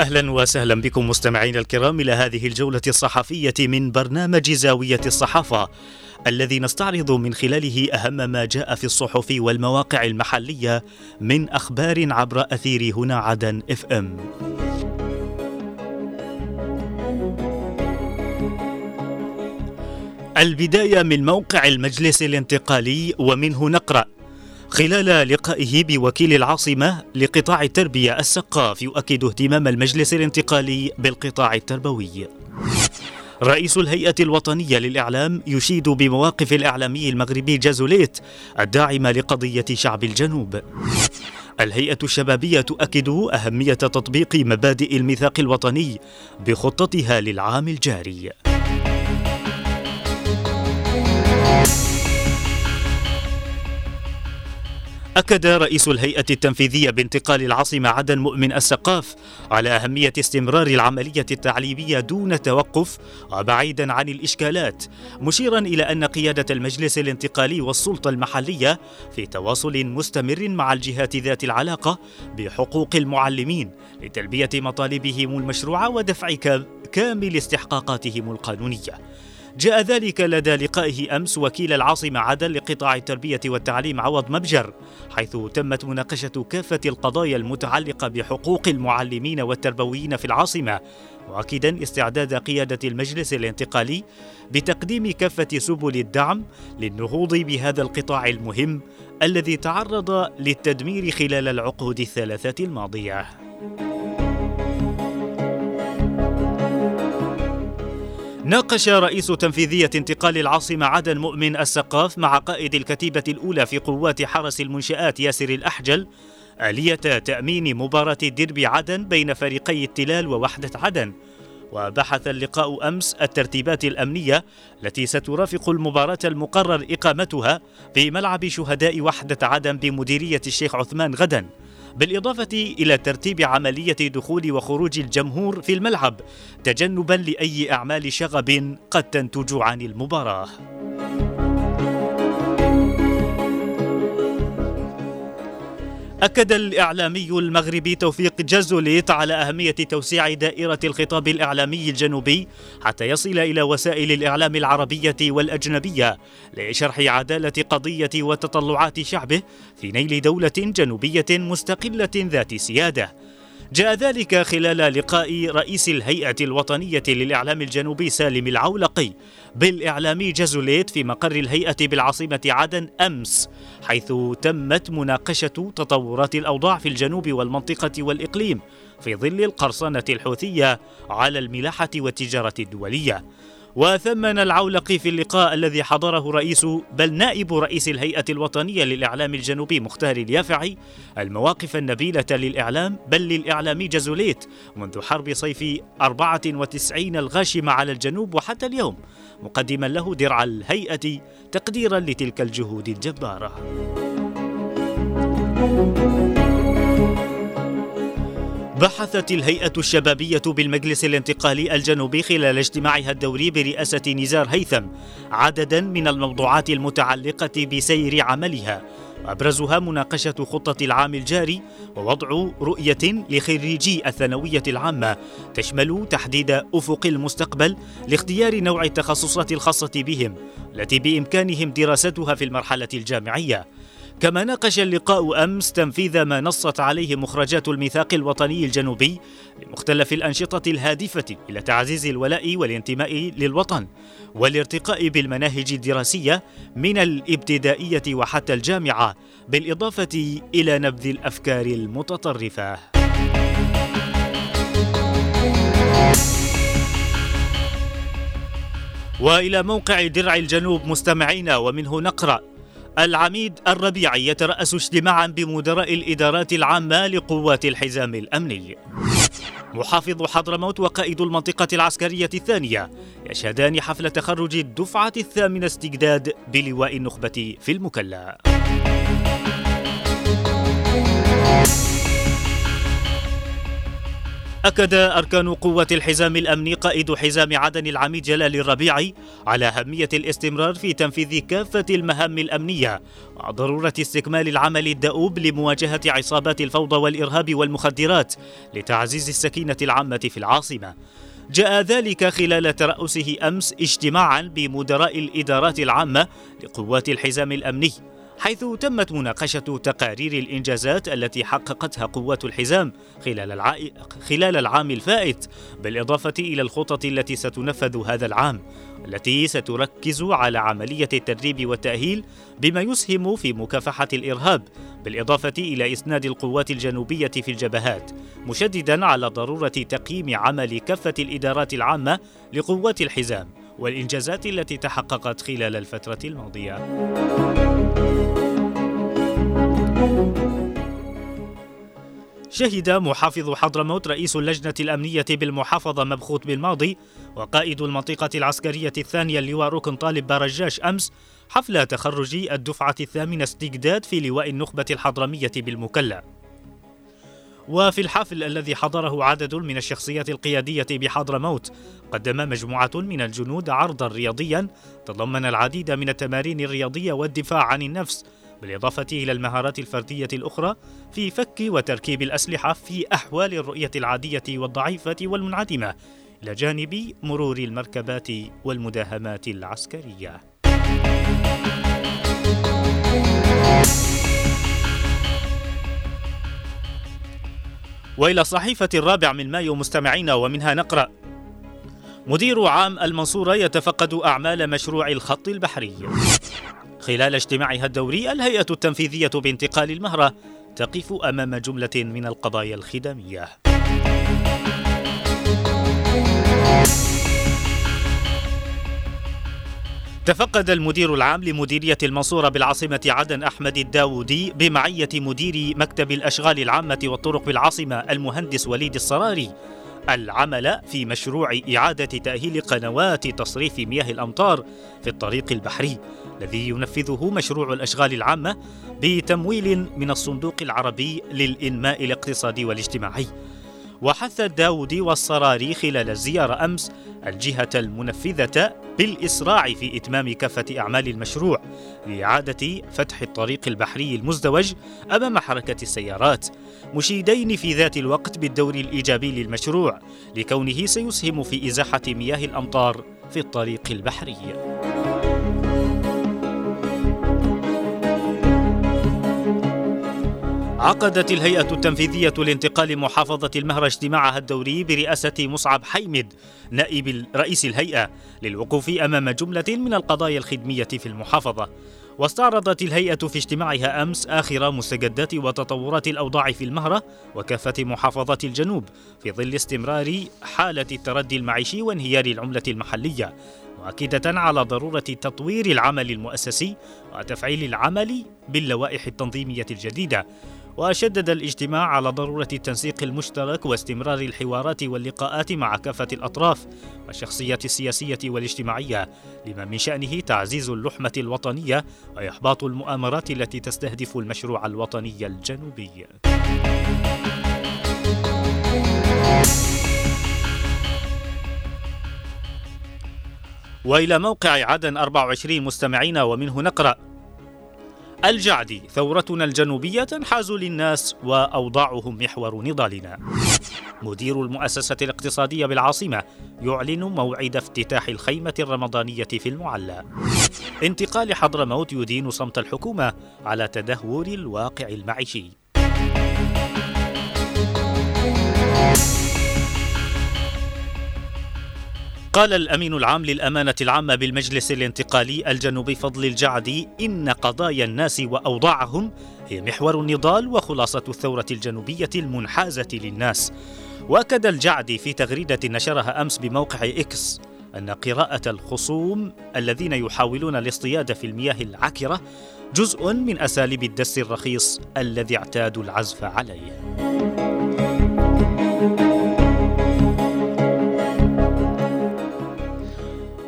أهلا وسهلا بكم مستمعينا الكرام إلى هذه الجولة الصحفية من برنامج زاوية الصحافة الذي نستعرض من خلاله أهم ما جاء في الصحف والمواقع المحلية من أخبار عبر أثير هنا عدن إف إم. البداية من موقع المجلس الانتقالي ومنه نقرأ خلال لقائه بوكيل العاصمة لقطاع التربية السقاف يؤكد اهتمام المجلس الانتقالي بالقطاع التربوي. رئيس الهيئة الوطنية للإعلام يشيد بمواقف الإعلامي المغربي جازوليت الداعمة لقضية شعب الجنوب. الهيئة الشبابية تؤكد أهمية تطبيق مبادئ الميثاق الوطني بخطتها للعام الجاري. أكد رئيس الهيئة التنفيذية بانتقال العاصمة عدن مؤمن السقاف على أهمية استمرار العملية التعليمية دون توقف وبعيدا عن الإشكالات مشيرا إلى أن قيادة المجلس الانتقالي والسلطة المحلية في تواصل مستمر مع الجهات ذات العلاقة بحقوق المعلمين لتلبية مطالبهم المشروعة ودفع كامل استحقاقاتهم القانونية. جاء ذلك لدى لقائه أمس وكيل العاصمة عدن لقطاع التربية والتعليم عوض مبجر حيث تمت مناقشة كافة القضايا المتعلقة بحقوق المعلمين والتربويين في العاصمة مؤكدا استعداد قيادة المجلس الانتقالي بتقديم كافة سبل الدعم للنهوض بهذا القطاع المهم الذي تعرض للتدمير خلال العقود الثلاثة الماضية. ناقش رئيس تنفيذية انتقال العاصمة عدن مؤمن السقاف مع قائد الكتيبة الأولى في قوات حرس المنشآت ياسر الأحجل آلية تأمين مباراة ديربي عدن بين فريقي التلال ووحدة عدن. وبحث اللقاء أمس الترتيبات الأمنية التي سترافق المباراة المقرر إقامتها في ملعب شهداء وحدة عدن بمديرية الشيخ عثمان غدا بالإضافة إلى ترتيب عملية دخول وخروج الجمهور في الملعب تجنبا لأي أعمال شغب قد تنتج عن المباراة. أكد الإعلامي المغربي توفيق جازوليت على أهمية توسيع دائرة الخطاب الإعلامي الجنوبي حتى يصل إلى وسائل الإعلام العربية والأجنبية لشرح عدالة قضية وتطلعات شعبه في نيل دولة جنوبية مستقلة ذات سيادة. جاء ذلك خلال لقاء رئيس الهيئة الوطنية للإعلام الجنوبي سالم العولقي بالإعلامي جازوليت في مقر الهيئة بالعاصمة عدن أمس حيث تمت مناقشة تطورات الأوضاع في الجنوب والمنطقة والإقليم في ظل القرصنة الحوثية على الملاحة والتجارة الدولية. وثمن العولقي في اللقاء الذي حضره رئيس بل نائب رئيس الهيئة الوطنية للإعلام الجنوبي مختار اليافعي المواقف النبيلة للإعلام بل للإعلام جزوليت منذ حرب صيف 94 الغاشمة على الجنوب وحتى اليوم مقدما له درع الهيئة تقديرا لتلك الجهود الجبارة. بحثت الهيئة الشبابية بالمجلس الانتقالي الجنوبي خلال اجتماعها الدوري برئاسة نزار هيثم عددا من الموضوعات المتعلقة بسير عملها. وابرزها مناقشة خطة العام الجاري ووضع رؤية لخريجي الثانوية العامة. تشمل تحديد أفق المستقبل لاختيار نوع التخصصات الخاصة بهم التي بإمكانهم دراستها في المرحلة الجامعية. كما ناقش اللقاء أمس تنفيذ ما نصت عليه مخرجات الميثاق الوطني الجنوبي لمختلف الأنشطة الهادفة إلى تعزيز الولاء والانتماء للوطن والارتقاء بالمناهج الدراسية من الابتدائية وحتى الجامعة بالإضافة إلى نبذ الأفكار المتطرفة. وإلى موقع درع الجنوب مستمعينا ومنه نقرأ العميد الربيعي يترأس اجتماعا بمدراء الإدارات العامة لقوات الحزام الأمني. محافظ حضرموت وقائد المنطقة العسكرية الثانية يشهدان حفل تخرج الدفعة الثامنة استجداد بلواء النخبة في المكلا. أكد أركان قوة الحزام الأمني قائد حزام عدن العميد جلال الربيعي على أهمية الاستمرار في تنفيذ كافة المهام الأمنية وضرورة استكمال العمل الدؤوب لمواجهة عصابات الفوضى والإرهاب والمخدرات لتعزيز السكينة العامة في العاصمة. جاء ذلك خلال ترأسه أمس اجتماعا بمدراء الإدارات العامة لقوات الحزام الأمني حيث تمت مناقشة تقارير الإنجازات التي حققتها قوات الحزام خلال, الع... خلال العام الفائت بالإضافة إلى الخطط التي ستنفذ هذا العام التي ستركز على عملية التدريب والتأهيل بما يسهم في مكافحة الإرهاب بالإضافة إلى إسناد القوات الجنوبية في الجبهات مشددا على ضرورة تقييم عمل كافة الإدارات العامة لقوات الحزام والإنجازات التي تحققت خلال الفترة الماضية. شهد محافظ حضرموت رئيس اللجنة الأمنية بالمحافظة مبخوت بالماضي وقائد المنطقة العسكرية الثانية اللواء ركن طالب بارجاش أمس حفل تخرج الدفعة الثامنة استجداد في لواء النخبة الحضرمية بالمكلا. وفي الحفل الذي حضره عدد من الشخصيات القيادية بحضرموت قدم مجموعة من الجنود عرضا رياضيا تضمن العديد من التمارين الرياضية والدفاع عن النفس بالإضافة إلى المهارات الفردية الأخرى في فك وتركيب الأسلحة في أحوال الرؤية العادية والضعيفة والمنعدمة إلى جانب مرور المركبات والمداهمات العسكرية. وإلى الصحيفه الرابع من مايو مستمعينا ومنها نقرأ مدير عام المنصورة يتفقد أعمال مشروع الخط البحري خلال اجتماعها الدوري الهيئة التنفيذية بانتقال المهرة تقف أمام جملة من القضايا الخدمية. تفقد المدير العام لمديرية المنصورة بالعاصمة عدن أحمد الداودي بمعية مدير مكتب الأشغال العامة والطرق بالعاصمة المهندس وليد الصراري العمل في مشروع إعادة تأهيل قنوات تصريف مياه الأمطار في الطريق البحري. الذي ينفذه مشروع الأشغال العامة بتمويل من الصندوق العربي للإنماء الاقتصادي والاجتماعي. وحث الداودي والصراري خلال الزيارة أمس الجهة المنفذة بالإسراع في إتمام كافة أعمال المشروع لإعادة فتح الطريق البحري المزدوج أمام حركة السيارات مشيدين في ذات الوقت بالدور الإيجابي للمشروع لكونه سيسهم في إزاحة مياه الأمطار في الطريق البحري. عقدت الهيئة التنفيذية لانتقال محافظة المهرة اجتماعها الدوري برئاسة مصعب حيمد نائب رئيس الهيئة للوقوف أمام جملة من القضايا الخدمية في المحافظة. واستعرضت الهيئة في اجتماعها أمس آخر مستجدات وتطورات الأوضاع في المهرة وكافة محافظات الجنوب في ظل استمرار حالة التردي المعيشي وانهيار العملة المحلية مؤكدة على ضرورة تطوير العمل المؤسسي وتفعيل العمل باللوائح التنظيمية الجديدة. وشدد الاجتماع على ضرورة التنسيق المشترك واستمرار الحوارات واللقاءات مع كافة الأطراف والشخصيات السياسية والاجتماعية لما من شأنه تعزيز اللحمة الوطنية وإحباط المؤامرات التي تستهدف المشروع الوطني الجنوبي. وإلى موقع عدن 24 مستمعين ومنه نقرأ الجعدي ثورتنا الجنوبية تنحاز للناس وأوضاعهم محور نضالنا. مدير المؤسسة الاقتصادية بالعاصمة يعلن موعد افتتاح الخيمة الرمضانية في المعلى. انتقال حضرموت يدين صمت الحكومة على تدهور الواقع المعيشي. قال الأمين العام للأمانة العامة بالمجلس الانتقالي الجنوبي فضل الجعدي إن قضايا الناس وأوضاعهم هي محور النضال وخلاصة الثورة الجنوبية المنحازة للناس. وأكد الجعدي في تغريدة نشرها أمس بموقع إكس أن قراءة الخصوم الذين يحاولون الاصطياد في المياه العكره جزء من أساليب الدس الرخيص الذي اعتادوا العزف عليه.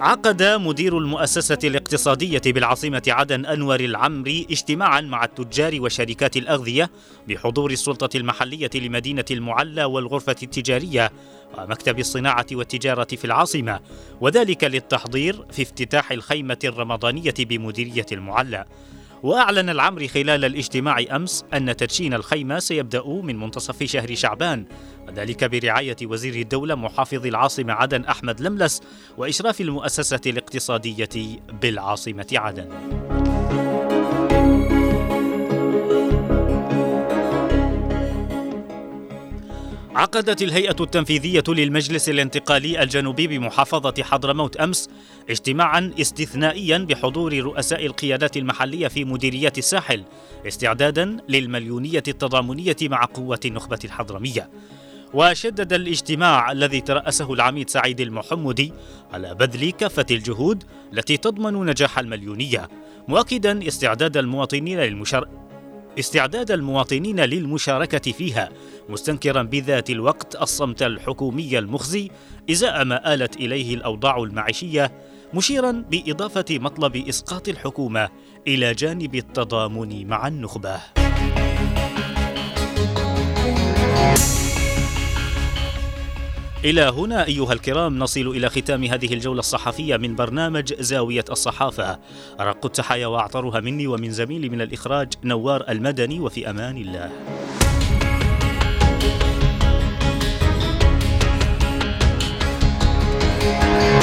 عقد مدير المؤسسة الاقتصادية بالعاصمة عدن أنور العمري اجتماعا مع التجار وشركات الأغذية بحضور السلطة المحلية لمدينة المعلى والغرفة التجارية ومكتب الصناعة والتجارة في العاصمة وذلك للتحضير في افتتاح الخيمة الرمضانية بمديرية المعلى. وأعلن العمري خلال الاجتماع أمس أن تدشين الخيمة سيبدأ من منتصف شهر شعبان وذلك برعاية وزير الدولة محافظ العاصمة عدن أحمد لملس وإشراف المؤسسة الاقتصادية بالعاصمة عدن. عقدت الهيئة التنفيذية للمجلس الانتقالي الجنوبي بمحافظة حضرموت أمس اجتماعا استثنائيا بحضور رؤساء القيادات المحلية في مديريات الساحل استعدادا للمليونية التضامنية مع قوة النخبة الحضرمية. وشدد الاجتماع الذي ترأسه العميد سعيد المحمدي على بذل كافة الجهود التي تضمن نجاح المليونية مؤكدا استعداد المواطنين للمشار... استعداد المواطنين للمشاركة فيها مستنكرا بذات الوقت الصمت الحكومي المخزي إزاء ما آلت إليه الأوضاع المعيشية مشيرا بإضافة مطلب إسقاط الحكومة إلى جانب التضامن مع النخبة. إلى هنا أيها الكرام نصل إلى ختام هذه الجولة الصحفية من برنامج زاوية الصحافة أرق التحايا وأعطرها مني ومن زميلي من الإخراج نوار المدني وفي أمان الله Bye.